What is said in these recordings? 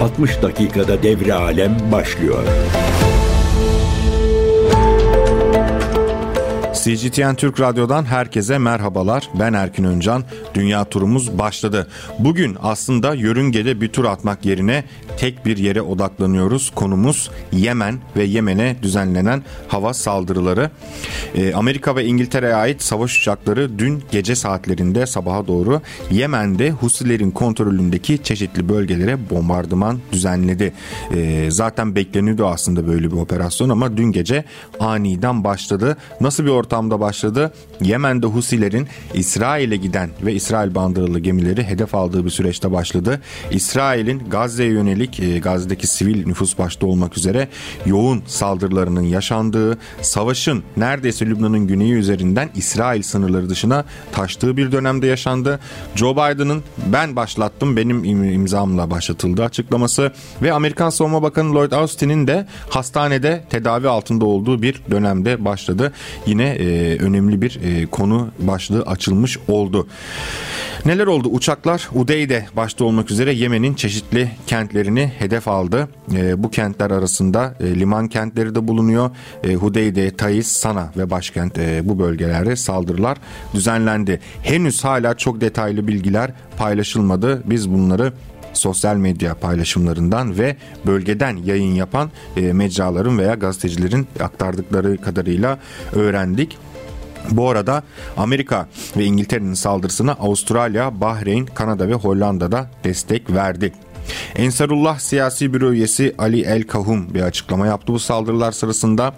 60 dakikada devre alem başlıyor. CGTN Türk Radyo'dan herkese merhabalar. Ben Erkin Öncan. Dünya turumuz başladı. Bugün aslında yörüngede bir tur atmak yerine tek bir yere odaklanıyoruz. Konumuz Yemen ve Yemen'e düzenlenen hava saldırıları. E, Amerika ve İngiltere'ye ait savaş uçakları dün gece saatlerinde sabaha doğru Yemen'de Husilerin kontrolündeki çeşitli bölgelere bombardıman düzenledi. E, zaten bekleniyordu aslında böyle bir operasyon ama dün gece aniden başladı. Nasıl bir ortamda başladı? Yemen'de Husilerin İsrail'e giden ve İsrail bandırılı gemileri hedef aldığı bir süreçte başladı. İsrail'in Gazze'ye yönelik e, Gazze'deki sivil nüfus başta olmak üzere yoğun saldırılarının yaşandığı, savaşın neredeyse Lübnan'ın güneyi üzerinden İsrail sınırları dışına taştığı bir dönemde yaşandı. Joe Biden'ın ben başlattım benim imzamla başlatıldı açıklaması ve Amerikan Savunma Bakanı Lloyd Austin'in de hastanede tedavi altında olduğu bir dönemde başladı. Yine e, önemli bir e, konu başlığı açılmış oldu. Neler oldu? Uçaklar Udeyde başta olmak üzere Yemen'in çeşitli kentlerini hedef aldı. E, bu kentler arasında e, liman kentleri de bulunuyor. E, Hudeyde, Taiz, Sana ve başkent e, bu bölgelerde saldırılar düzenlendi. Henüz hala çok detaylı bilgiler paylaşılmadı. Biz bunları sosyal medya paylaşımlarından ve bölgeden yayın yapan e, mecraların veya gazetecilerin aktardıkları kadarıyla öğrendik. Bu arada Amerika ve İngiltere'nin saldırısına Avustralya, Bahreyn, Kanada ve Hollanda'da destek verdi. Ensarullah siyasi büro üyesi Ali El Kahum bir açıklama yaptı bu saldırılar sırasında.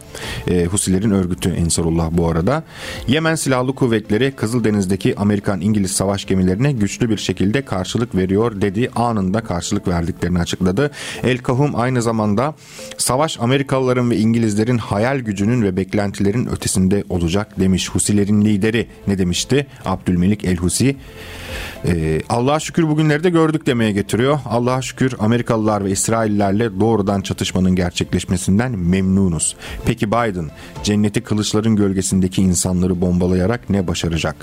E, Husilerin örgütü Ensarullah bu arada. Yemen Silahlı Kuvvetleri Kızıldeniz'deki Amerikan-İngiliz savaş gemilerine güçlü bir şekilde karşılık veriyor dedi. Anında karşılık verdiklerini açıkladı. El Kahum aynı zamanda savaş Amerikalıların ve İngilizlerin hayal gücünün ve beklentilerin ötesinde olacak demiş. Husilerin lideri ne demişti? Abdülmelik El Husi. Ee, Allah'a şükür bugünleri de gördük demeye getiriyor. Allah'a şükür Amerikalılar ve İsraillilerle doğrudan çatışmanın gerçekleşmesinden memnunuz. Peki Biden cenneti kılıçların gölgesindeki insanları bombalayarak ne başaracak?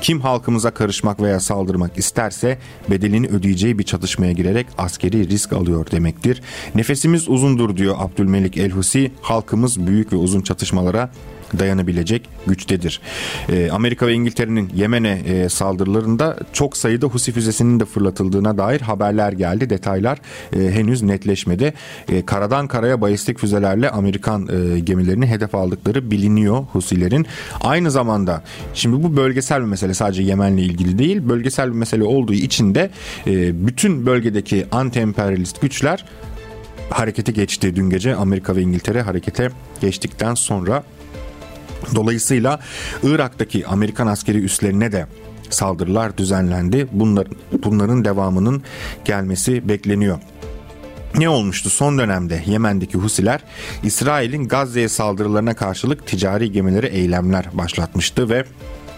Kim halkımıza karışmak veya saldırmak isterse bedelini ödeyeceği bir çatışmaya girerek askeri risk alıyor demektir. Nefesimiz uzundur diyor Abdülmelik El-Husi. Halkımız büyük ve uzun çatışmalara dayanabilecek güçtedir. E, Amerika ve İngiltere'nin Yemen'e e, saldırılarında çok sayıda Husi füzesinin de fırlatıldığına dair haberler geldi. Detaylar e, henüz netleşmedi. E, karadan karaya balistik füzelerle Amerikan e, gemilerini hedef aldıkları biliniyor Husilerin. Aynı zamanda şimdi bu bölgesel bir mesele sadece Yemen'le ilgili değil. Bölgesel bir mesele olduğu için de e, bütün bölgedeki anti-emperyalist güçler harekete geçti dün gece Amerika ve İngiltere harekete geçtikten sonra Dolayısıyla Irak'taki Amerikan askeri üslerine de saldırılar düzenlendi. Bunların, bunların devamının gelmesi bekleniyor. Ne olmuştu son dönemde Yemen'deki Husiler İsrail'in Gazze'ye saldırılarına karşılık ticari gemilere eylemler başlatmıştı ve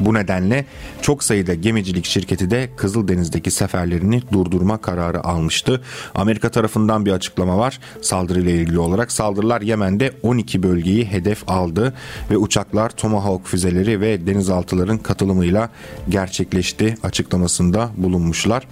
bu nedenle çok sayıda gemicilik şirketi de Kızıldeniz'deki seferlerini durdurma kararı almıştı. Amerika tarafından bir açıklama var saldırıyla ilgili olarak. Saldırılar Yemen'de 12 bölgeyi hedef aldı ve uçaklar Tomahawk füzeleri ve denizaltıların katılımıyla gerçekleşti açıklamasında bulunmuşlar.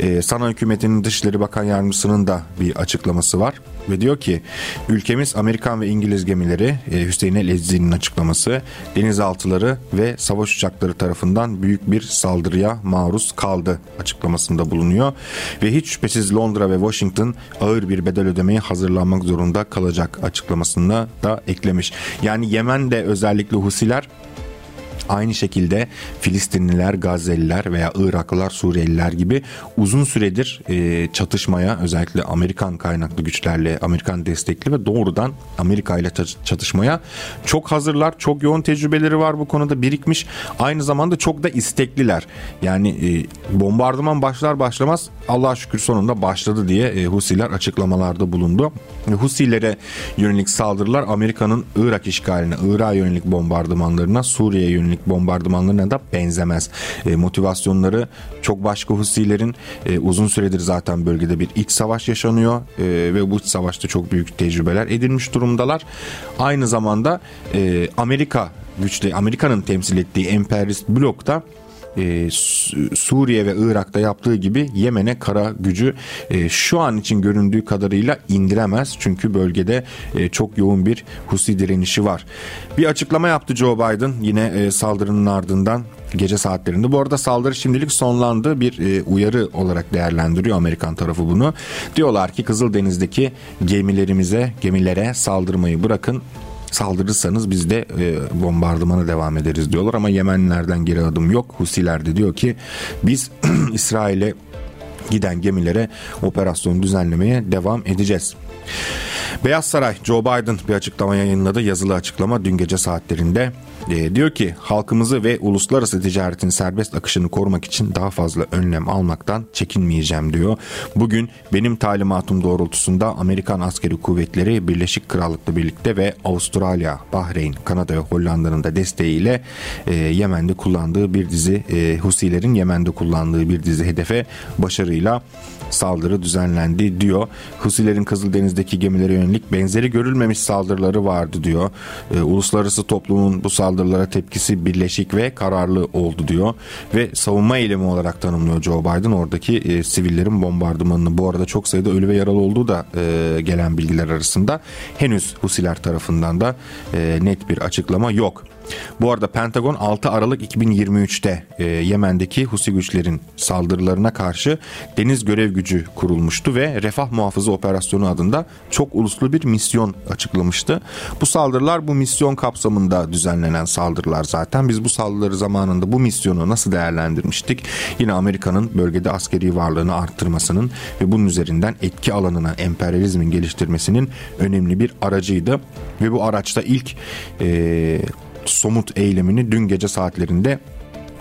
Ee, Sana hükümetinin Dışişleri Bakan Yardımcısının da bir açıklaması var ve diyor ki ülkemiz Amerikan ve İngiliz gemileri e, Hüseyin El Ezzi'nin açıklaması denizaltıları ve savaş uçakları tarafından büyük bir saldırıya maruz kaldı açıklamasında bulunuyor ve hiç şüphesiz Londra ve Washington ağır bir bedel ödemeye hazırlanmak zorunda kalacak açıklamasında da eklemiş. Yani Yemen'de özellikle Husiler Aynı şekilde Filistinliler, Gazze'liler veya Iraklılar, Suriyeliler gibi uzun süredir e, çatışmaya özellikle Amerikan kaynaklı güçlerle, Amerikan destekli ve doğrudan Amerika ile çatışmaya çok hazırlar. Çok yoğun tecrübeleri var bu konuda birikmiş. Aynı zamanda çok da istekliler. Yani e, bombardıman başlar başlamaz Allah'a şükür sonunda başladı diye e, Husiler açıklamalarda bulundu. E, Husilere yönelik saldırılar Amerika'nın Irak işgaline, Irak'a yönelik bombardımanlarına, Suriye'ye yönelik yönelik bombardımanlarına da benzemez. E, motivasyonları çok başka Husilerin e, uzun süredir zaten bölgede bir iç savaş yaşanıyor e, ve bu iç savaşta çok büyük tecrübeler edinmiş durumdalar. Aynı zamanda e, Amerika güçlü Amerika'nın temsil ettiği emperyalist blokta e, Suriye ve Irak'ta yaptığı gibi Yemen'e kara gücü e, şu an için göründüğü kadarıyla indiremez. Çünkü bölgede e, çok yoğun bir Husi direnişi var. Bir açıklama yaptı Joe Biden yine e, saldırının ardından gece saatlerinde. Bu arada saldırı şimdilik sonlandı. Bir e, uyarı olarak değerlendiriyor Amerikan tarafı bunu. Diyorlar ki Kızıldeniz'deki gemilerimize, gemilere saldırmayı bırakın saldırırsanız biz de e, bombardımana devam ederiz diyorlar ama Yemenlilerden geri adım yok. Husiler de diyor ki biz İsrail'e giden gemilere operasyon düzenlemeye devam edeceğiz. Beyaz Saray Joe Biden bir açıklama yayınladı. Yazılı açıklama dün gece saatlerinde. E, diyor ki halkımızı ve uluslararası ticaretin serbest akışını korumak için daha fazla önlem almaktan çekinmeyeceğim diyor. Bugün benim talimatım doğrultusunda Amerikan askeri kuvvetleri Birleşik Krallık'la birlikte ve Avustralya, Bahreyn, Kanada ve Hollanda'nın da desteğiyle e, Yemen'de kullandığı bir dizi e, Husilerin Yemen'de kullandığı bir dizi hedefe başarıyla saldırı düzenlendi diyor. Husilerin Kızıldeniz'deki gemilere yönelik benzeri görülmemiş saldırıları vardı diyor. E, uluslararası toplumun bu saldırılara tepkisi birleşik ve kararlı oldu diyor. Ve savunma eylemi olarak tanımlıyor Joe Biden oradaki e, sivillerin bombardımanını. Bu arada çok sayıda ölü ve yaralı olduğu da e, gelen bilgiler arasında. Henüz Husiler tarafından da e, net bir açıklama yok. Bu arada Pentagon 6 Aralık 2023'te e, Yemen'deki Husi güçlerin saldırılarına karşı deniz görev gücü kurulmuştu ve Refah Muhafızı Operasyonu adında çok uluslu bir misyon açıklamıştı. Bu saldırılar bu misyon kapsamında düzenlenen saldırılar zaten. Biz bu saldırıları zamanında bu misyonu nasıl değerlendirmiştik? Yine Amerika'nın bölgede askeri varlığını arttırmasının ve bunun üzerinden etki alanına emperyalizmin geliştirmesinin önemli bir aracıydı. Ve bu araçta ilk e, somut eylemini dün gece saatlerinde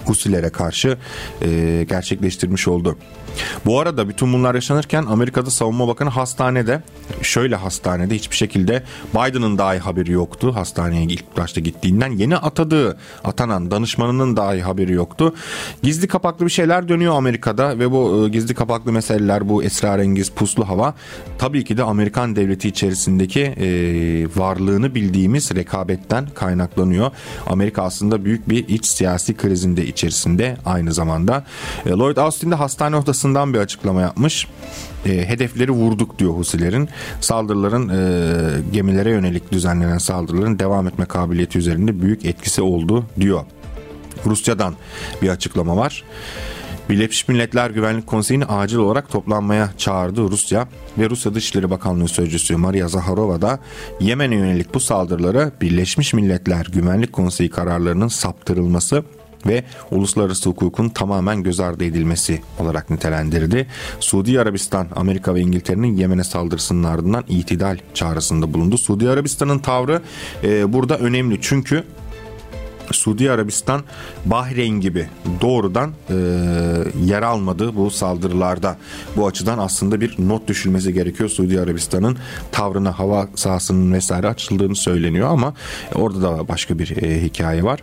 Husilere karşı e, gerçekleştirmiş oldu. Bu arada bütün bunlar yaşanırken Amerika'da Savunma Bakanı hastanede şöyle hastanede hiçbir şekilde Biden'ın dahi haberi yoktu hastaneye ilk başta gittiğinden yeni atadığı atanan danışmanının dahi haberi yoktu. Gizli kapaklı bir şeyler dönüyor Amerika'da ve bu e, gizli kapaklı meseleler bu esrarengiz puslu hava tabii ki de Amerikan devleti içerisindeki e, varlığını bildiğimiz rekabetten kaynaklanıyor. Amerika aslında büyük bir iç siyasi krizinde içerisinde aynı zamanda. E, Lloyd Austin de hastane odasından bir açıklama yapmış. E, hedefleri vurduk diyor Husilerin. Saldırıların e, gemilere yönelik düzenlenen saldırıların devam etme kabiliyeti üzerinde büyük etkisi oldu diyor. Rusya'dan bir açıklama var. Birleşmiş Milletler Güvenlik Konseyi'ni acil olarak toplanmaya çağırdı Rusya ve Rusya Dışişleri Bakanlığı Sözcüsü Maria Zaharova da Yemen'e yönelik bu saldırılara Birleşmiş Milletler Güvenlik Konseyi kararlarının saptırılması ve uluslararası hukukun tamamen göz ardı edilmesi olarak nitelendirdi. Suudi Arabistan, Amerika ve İngiltere'nin Yemen'e saldırısının ardından itidal çağrısında bulundu. Suudi Arabistan'ın tavrı e, burada önemli çünkü Suudi Arabistan Bahreyn gibi doğrudan e, yer almadı bu saldırılarda. Bu açıdan aslında bir not düşülmesi gerekiyor. Suudi Arabistan'ın tavrına hava sahasının vesaire açıldığını söyleniyor ama orada da başka bir e, hikaye var.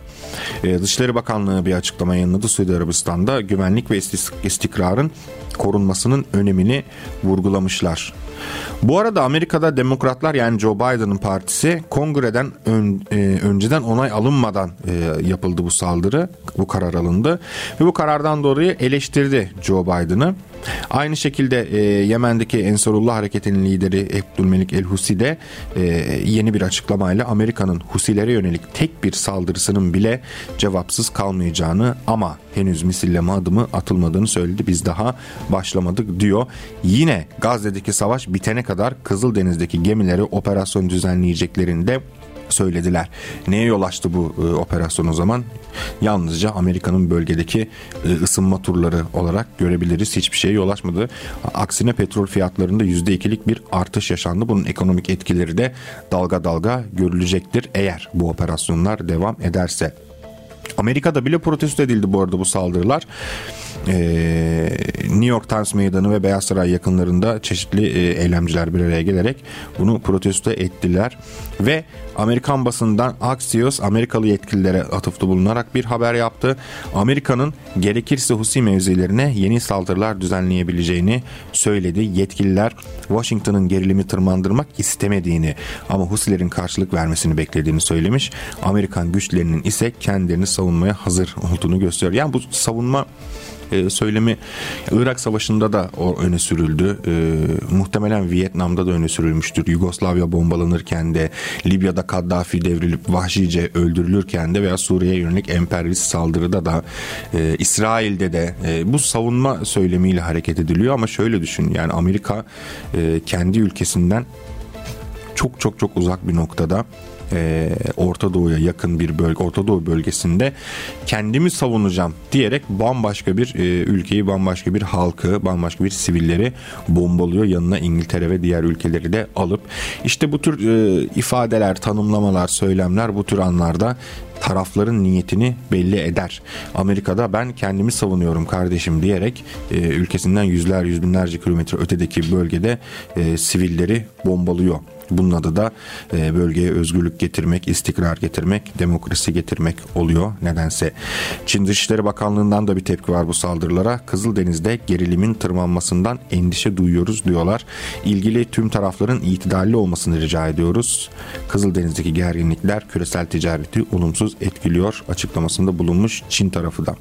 E, Dışişleri Bakanlığı bir açıklama yayınladı. Suudi Arabistan'da güvenlik ve istikrarın korunmasının önemini vurgulamışlar. Bu arada Amerika'da demokratlar yani Joe Biden'ın partisi kongreden ön, e, önceden onay alınmadan e, yapıldı bu saldırı. Bu karar alındı ve bu karardan dolayı eleştirdi Joe Biden'ı. Aynı şekilde e, Yemen'deki Ensarullah hareketinin lideri Abdülmelik El Husi de e, yeni bir açıklamayla Amerika'nın Husilere yönelik tek bir saldırısının bile cevapsız kalmayacağını ama henüz misilleme adımı atılmadığını söyledi. Biz daha başlamadık diyor. Yine Gazze'deki savaş bitene kadar Kızıldeniz'deki gemileri operasyon düzenleyeceklerini de söylediler. Neye yol açtı bu e, operasyon o zaman? Yalnızca Amerika'nın bölgedeki e, ısınma turları olarak görebiliriz. Hiçbir şeye yol açmadı. Aksine petrol fiyatlarında %2'lik bir artış yaşandı. Bunun ekonomik etkileri de dalga dalga görülecektir eğer bu operasyonlar devam ederse. Amerika'da bile protesto edildi bu arada bu saldırılar. E, New York Times Meydanı ve Beyaz Saray yakınlarında çeşitli e, eylemciler bir araya gelerek bunu protesto ettiler ve Amerikan basından Axios Amerikalı yetkililere atıfta bulunarak bir haber yaptı. Amerika'nın gerekirse Husi mevzilerine yeni saldırılar düzenleyebileceğini söyledi. Yetkililer Washington'ın gerilimi tırmandırmak istemediğini ama Husilerin karşılık vermesini beklediğini söylemiş. Amerikan güçlerinin ise kendilerini savunmaya hazır olduğunu gösteriyor. Yani bu savunma e, söylemi Irak Savaşı'nda da o öne sürüldü. E, muhtemelen Vietnam'da da öne sürülmüştür. Yugoslavya bombalanırken de Libya'da Kaddafi devrilip vahşice öldürülürken de veya Suriye'ye yönelik emperyalist saldırıda da e, İsrail'de de bu savunma söylemiyle hareket ediliyor ama şöyle düşün yani Amerika kendi ülkesinden çok çok çok uzak bir noktada e, Orta Doğu'ya yakın bir bölge, Orta Doğu bölgesinde kendimi savunacağım diyerek bambaşka bir e, ülkeyi, bambaşka bir halkı, bambaşka bir sivilleri bombalıyor. Yanına İngiltere ve diğer ülkeleri de alıp işte bu tür e, ifadeler, tanımlamalar, söylemler bu tür anlarda tarafların niyetini belli eder. Amerika'da ben kendimi savunuyorum kardeşim diyerek e, ülkesinden yüzler yüz binlerce kilometre ötedeki bölgede e, sivilleri bombalıyor. Bunun adı da e, bölgeye özgürlük getirmek, istikrar getirmek, demokrasi getirmek oluyor nedense. Çin Dışişleri Bakanlığı'ndan da bir tepki var bu saldırılara. Kızıldeniz'de gerilimin tırmanmasından endişe duyuyoruz diyorlar. İlgili tüm tarafların itidalli olmasını rica ediyoruz. Kızıldeniz'deki gerginlikler küresel ticareti olumsuz etkiliyor açıklamasında bulunmuş Çin tarafı da.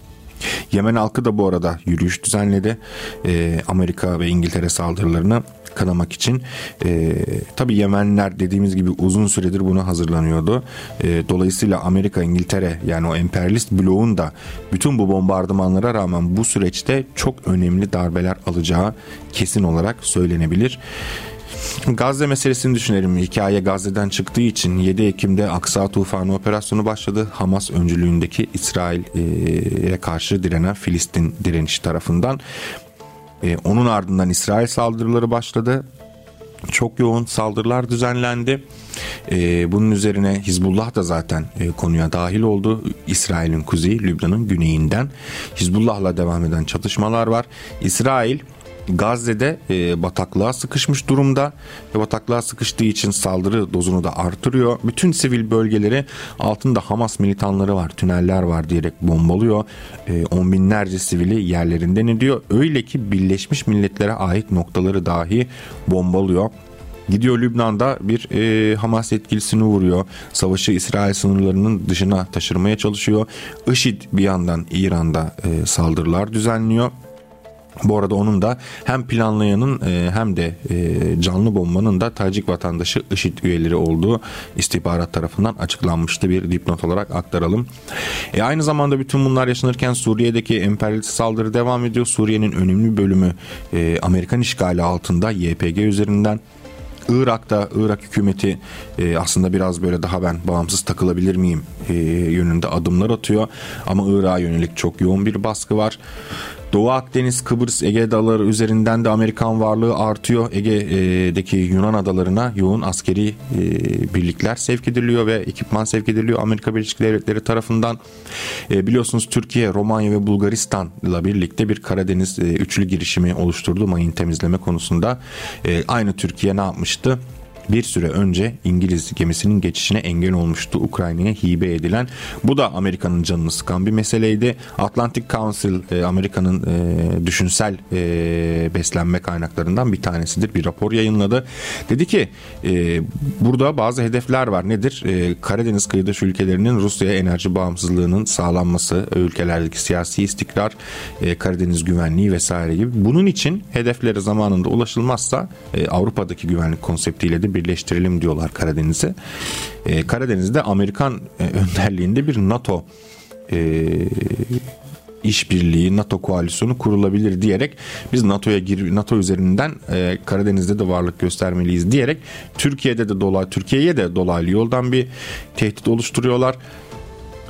Yemen halkı da bu arada yürüyüş düzenledi. Ee, Amerika ve İngiltere saldırılarını kanamak için. E, tabii Yemenliler dediğimiz gibi uzun süredir buna hazırlanıyordu. E, dolayısıyla Amerika, İngiltere yani o emperyalist bloğun da bütün bu bombardımanlara rağmen bu süreçte çok önemli darbeler alacağı kesin olarak söylenebilir. Gazze meselesini düşünelim. Hikaye Gazze'den çıktığı için 7 Ekim'de Aksa Tufanı operasyonu başladı. Hamas öncülüğündeki İsrail'e karşı direnen Filistin direnişi tarafından. E, onun ardından İsrail saldırıları başladı. Çok yoğun saldırılar düzenlendi. E, bunun üzerine Hizbullah da zaten e, konuya dahil oldu. İsrail'in kuzeyi, Lübnan'ın güneyinden Hizbullah'la devam eden çatışmalar var. İsrail Gazze'de e, bataklığa sıkışmış durumda ve bataklığa sıkıştığı için saldırı dozunu da artırıyor. Bütün sivil bölgeleri altında Hamas militanları var, tüneller var diyerek bombalıyor. E, on binlerce sivili yerlerinden ediyor. Öyle ki Birleşmiş Milletler'e ait noktaları dahi bombalıyor. Gidiyor Lübnan'da bir e, Hamas etkilisini vuruyor. Savaşı İsrail sınırlarının dışına taşırmaya çalışıyor. IŞİD bir yandan İran'da e, saldırılar düzenliyor. Bu arada onun da hem planlayanın e, hem de e, canlı bombanın da Tacik vatandaşı IŞİD üyeleri olduğu istihbarat tarafından açıklanmıştı bir dipnot olarak aktaralım. E aynı zamanda bütün bunlar yaşanırken Suriye'deki emperyalist saldırı devam ediyor. Suriye'nin önemli bölümü e, Amerikan işgali altında YPG üzerinden Irak'ta Irak hükümeti e, aslında biraz böyle daha ben bağımsız takılabilir miyim e, yönünde adımlar atıyor. Ama Irak'a yönelik çok yoğun bir baskı var. Doğu Akdeniz, Kıbrıs, Ege adaları üzerinden de Amerikan varlığı artıyor. Ege'deki Yunan adalarına yoğun askeri e, birlikler sevk ediliyor ve ekipman sevk ediliyor Amerika Birleşik Devletleri tarafından. E, biliyorsunuz Türkiye, Romanya ve Bulgaristan'la birlikte bir Karadeniz e, üçlü girişimi oluşturdu mayın temizleme konusunda. Aynı Türkiye ne yapmıştı? Bir süre önce İngiliz gemisinin geçişine engel olmuştu Ukrayna'ya hibe edilen. Bu da Amerika'nın canını sıkan bir meseleydi. Atlantic Council e, Amerika'nın e, düşünsel e, beslenme kaynaklarından bir tanesidir. Bir rapor yayınladı. Dedi ki burada bazı hedefler var. Nedir? Karadeniz kıyıdaş ülkelerinin Rusya'ya enerji bağımsızlığının sağlanması, ülkelerdeki siyasi istikrar, Karadeniz güvenliği vesaire gibi. Bunun için hedeflere zamanında ulaşılmazsa Avrupa'daki güvenlik konseptiyle de birleştirelim diyorlar Karadeniz'e. E, Karadeniz'de Amerikan e, önderliğinde bir NATO e, işbirliği, NATO koalisyonu kurulabilir diyerek biz NATO'ya gir NATO üzerinden e, Karadeniz'de de varlık göstermeliyiz diyerek Türkiye'de de dolaylı Türkiye'ye de dolaylı yoldan bir tehdit oluşturuyorlar.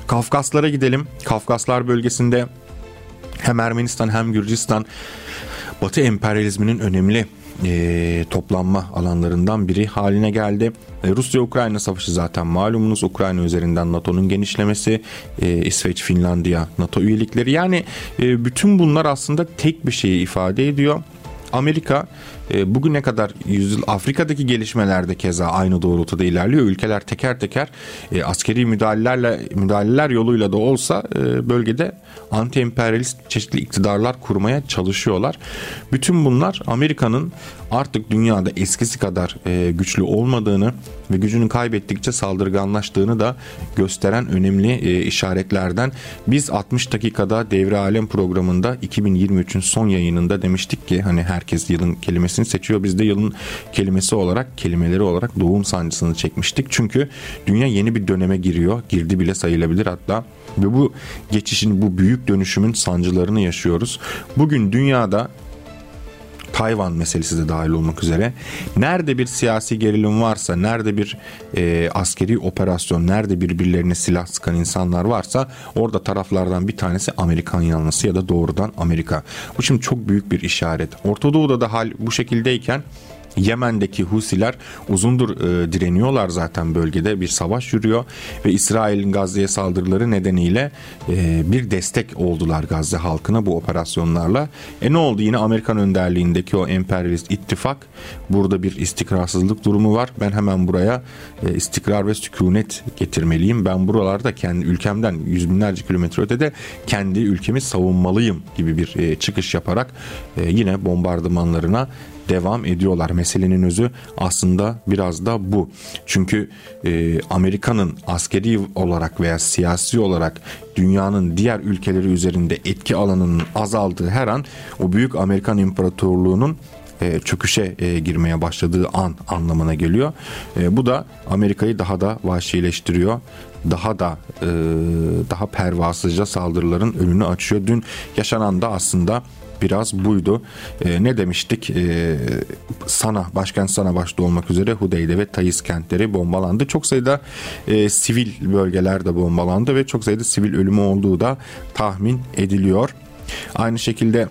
Kafkaslara gidelim. Kafkaslar bölgesinde hem Ermenistan hem Gürcistan Batı emperyalizminin önemli e, toplanma alanlarından biri haline geldi. E, Rusya-Ukrayna savaşı zaten malumunuz. Ukrayna üzerinden NATO'nun genişlemesi, e, İsveç, Finlandiya NATO üyelikleri. Yani e, bütün bunlar aslında tek bir şeyi ifade ediyor. Amerika e, bugüne kadar yüzyıl Afrika'daki gelişmelerde keza aynı doğrultuda ilerliyor. Ülkeler teker teker e, askeri müdahalelerle müdahaleler yoluyla da olsa e, bölgede anti-emperyalist çeşitli iktidarlar kurmaya çalışıyorlar. Bütün bunlar Amerika'nın artık dünyada eskisi kadar e, güçlü olmadığını ve gücünü kaybettikçe saldırganlaştığını da gösteren önemli e, işaretlerden. Biz 60 dakikada Devre Alem programında 2023'ün son yayınında demiştik ki hani herkes yılın kelimesini seçiyor. Biz de yılın kelimesi olarak kelimeleri olarak doğum sancısını çekmiştik. Çünkü dünya yeni bir döneme giriyor. Girdi bile sayılabilir hatta. Ve bu geçişin bu büyük dönüşümün sancılarını yaşıyoruz. Bugün dünyada Tayvan meselesi de dahil olmak üzere nerede bir siyasi gerilim varsa, nerede bir e, askeri operasyon, nerede birbirlerine silah sıkan insanlar varsa orada taraflardan bir tanesi Amerikan yanlısı ya da doğrudan Amerika. Bu şimdi çok büyük bir işaret. Orta Doğu'da da hal bu şekildeyken Yemen'deki Husiler uzundur e, direniyorlar zaten bölgede bir savaş yürüyor ve İsrail'in Gazze'ye saldırıları nedeniyle e, bir destek oldular Gazze halkına bu operasyonlarla. E ne oldu yine Amerikan önderliğindeki o emperyalist ittifak burada bir istikrarsızlık durumu var. Ben hemen buraya e, istikrar ve sükunet getirmeliyim. Ben buralarda kendi ülkemden yüz binlerce kilometre ötede kendi ülkemi savunmalıyım gibi bir e, çıkış yaparak e, yine bombardımanlarına devam ediyorlar. Meselenin özü aslında biraz da bu. Çünkü e, Amerika'nın askeri olarak veya siyasi olarak dünyanın diğer ülkeleri üzerinde etki alanının azaldığı her an o büyük Amerikan İmparatorluğu'nun e, çöküşe e, girmeye başladığı an anlamına geliyor. E, bu da Amerika'yı daha da vahşileştiriyor daha da daha pervasızca saldırıların önünü açıyor. Dün yaşanan da aslında biraz buydu. E, ne demiştik? E, Sana, başkent Sana başta olmak üzere Hudeyde ve Tayiz kentleri bombalandı. Çok sayıda e, sivil bölgeler de bombalandı ve çok sayıda sivil ölümü olduğu da tahmin ediliyor. Aynı şekilde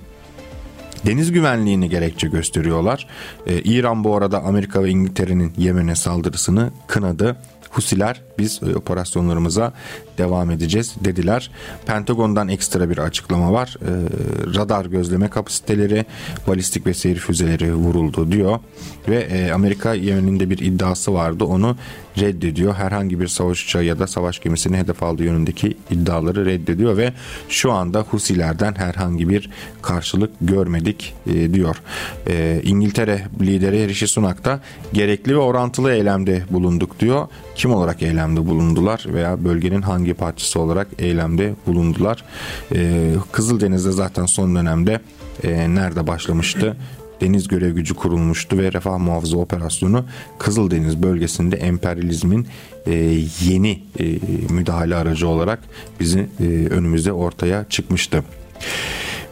deniz güvenliğini gerekçe gösteriyorlar. Ee, İran bu arada Amerika ve İngiltere'nin Yemen'e saldırısını kınadı. Husiler biz e, operasyonlarımıza devam edeceğiz dediler. Pentagon'dan ekstra bir açıklama var. E, radar gözleme kapasiteleri, balistik ve seyir füzeleri vuruldu diyor. Ve e, Amerika Yemen'in de bir iddiası vardı. Onu reddediyor. Herhangi bir savaş uçağı ya da savaş gemisini hedef aldığı yönündeki iddiaları reddediyor ve şu anda Husilerden herhangi bir karşılık görmedik e, diyor. E, İngiltere lideri Rishi Sunak da gerekli ve orantılı eylemde bulunduk diyor. Kim olarak eylemde bulundular veya bölgenin hangi parçası olarak eylemde bulundular? E, Kızıldeniz'de zaten son dönemde e, nerede başlamıştı? deniz görev gücü kurulmuştu ve refah muhafızı operasyonu Kızıldeniz bölgesinde emperyalizmin e, yeni e, müdahale aracı olarak bizi e, önümüzde ortaya çıkmıştı.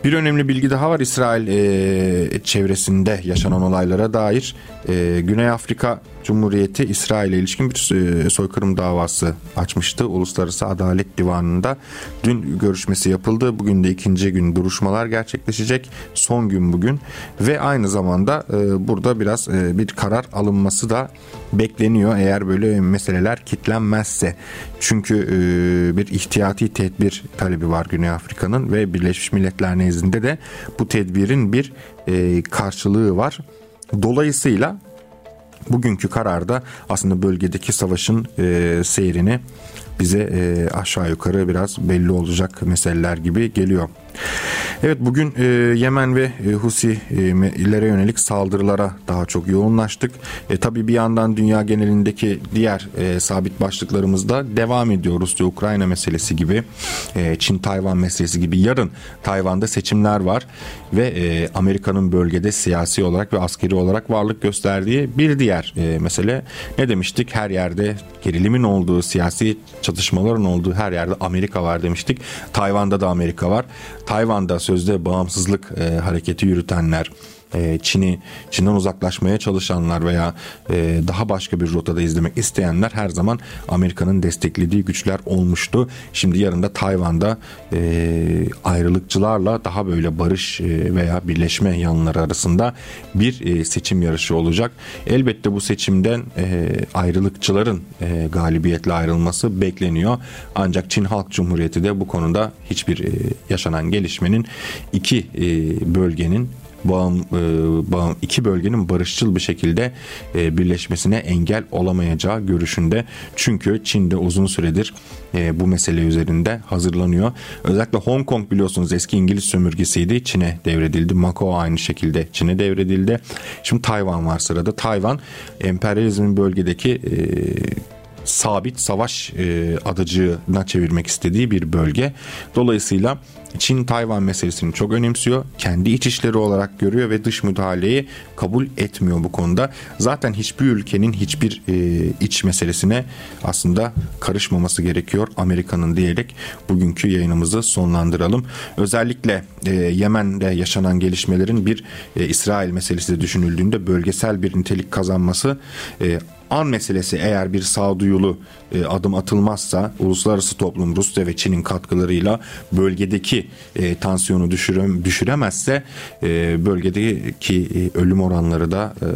Bir önemli bilgi daha var İsrail e, çevresinde yaşanan olaylara dair. E, Güney Afrika Cumhuriyeti İsrail'e ilişkin bir e, soykırım davası açmıştı. Uluslararası Adalet Divanı'nda dün görüşmesi yapıldı. Bugün de ikinci gün duruşmalar gerçekleşecek. Son gün bugün ve aynı zamanda e, burada biraz e, bir karar alınması da bekleniyor eğer böyle meseleler kitlenmezse. Çünkü bir ihtiyati tedbir talebi var Güney Afrika'nın ve Birleşmiş Milletler nezdinde de bu tedbirin bir karşılığı var. Dolayısıyla bugünkü kararda aslında bölgedeki savaşın e, seyrini bize e, aşağı yukarı biraz belli olacak meseleler gibi geliyor. Evet bugün e, Yemen ve e, Husilere yönelik saldırılara daha çok yoğunlaştık. E, tabii bir yandan dünya genelindeki diğer e, sabit başlıklarımızda devam ediyor. Rusya-Ukrayna meselesi gibi, e, Çin-Tayvan meselesi gibi. Yarın Tayvan'da seçimler var ve e, Amerika'nın bölgede siyasi olarak ve askeri olarak varlık gösterdiği bir diğer e, mesele. Ne demiştik? Her yerde gerilimin olduğu, siyasi çatışmaların olduğu her yerde Amerika var demiştik. Tayvan'da da Amerika var. Tayvan'da sözde bağımsızlık e, hareketi yürütenler e, Çin'i Çin'den uzaklaşmaya çalışanlar veya e, daha başka bir rotada izlemek isteyenler her zaman Amerika'nın desteklediği güçler olmuştu. Şimdi yarın da Tayvan'da e, ayrılıkçılarla daha böyle barış veya birleşme yanları arasında bir seçim yarışı olacak. Elbette bu seçimden ayrılıkçıların galibiyetle ayrılması bekleniyor. Ancak Çin Halk Cumhuriyeti de bu konuda hiçbir yaşanan gelişmenin iki bölgenin bağım, e, bağım iki bölgenin barışçıl bir şekilde e, birleşmesine engel olamayacağı görüşünde. Çünkü Çin'de uzun süredir e, bu mesele üzerinde hazırlanıyor. Özellikle Hong Kong biliyorsunuz eski İngiliz sömürgesiydi. Çin'e devredildi. Macao aynı şekilde Çin'e devredildi. Şimdi Tayvan var sırada. Tayvan emperyalizmin bölgedeki e, sabit savaş e, adacığına çevirmek istediği bir bölge. Dolayısıyla Çin Tayvan meselesini çok önemsiyor. Kendi iç işleri olarak görüyor ve dış müdahaleyi kabul etmiyor bu konuda. Zaten hiçbir ülkenin hiçbir e, iç meselesine aslında karışmaması gerekiyor Amerika'nın diyerek bugünkü yayınımızı sonlandıralım. Özellikle e, Yemen'de yaşanan gelişmelerin bir e, İsrail meselesi de düşünüldüğünde bölgesel bir nitelik kazanması e, an meselesi eğer bir sağduyulu e, adım atılmazsa uluslararası toplum Rusya ve Çin'in katkılarıyla bölgedeki e, tansiyonu düşüre, düşüremezse e, bölgedeki e, ölüm oranları da e,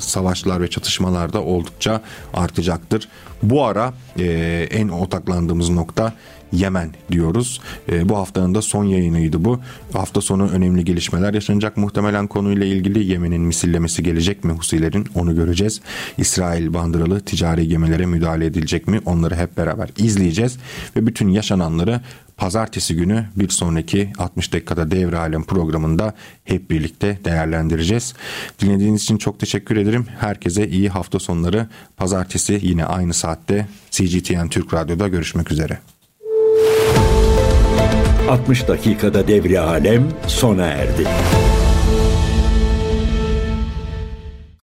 savaşlar ve çatışmalarda oldukça artacaktır. Bu ara e, en odaklandığımız nokta Yemen diyoruz. E, bu haftanın da son yayınıydı bu. Hafta sonu önemli gelişmeler yaşanacak. Muhtemelen konuyla ilgili Yemen'in misillemesi gelecek mi Husilerin onu göreceğiz. İsrail bandıralı ticari gemilere müdahale edilecek mi onları hep beraber izleyeceğiz. Ve bütün yaşananları pazartesi günü bir sonraki 60 dakikada devre alem programında hep birlikte değerlendireceğiz. Dinlediğiniz için çok teşekkür ederim. Herkese iyi hafta sonları. Pazartesi yine aynı saatte CGTN Türk Radyo'da görüşmek üzere. 60 dakikada devre alem sona erdi.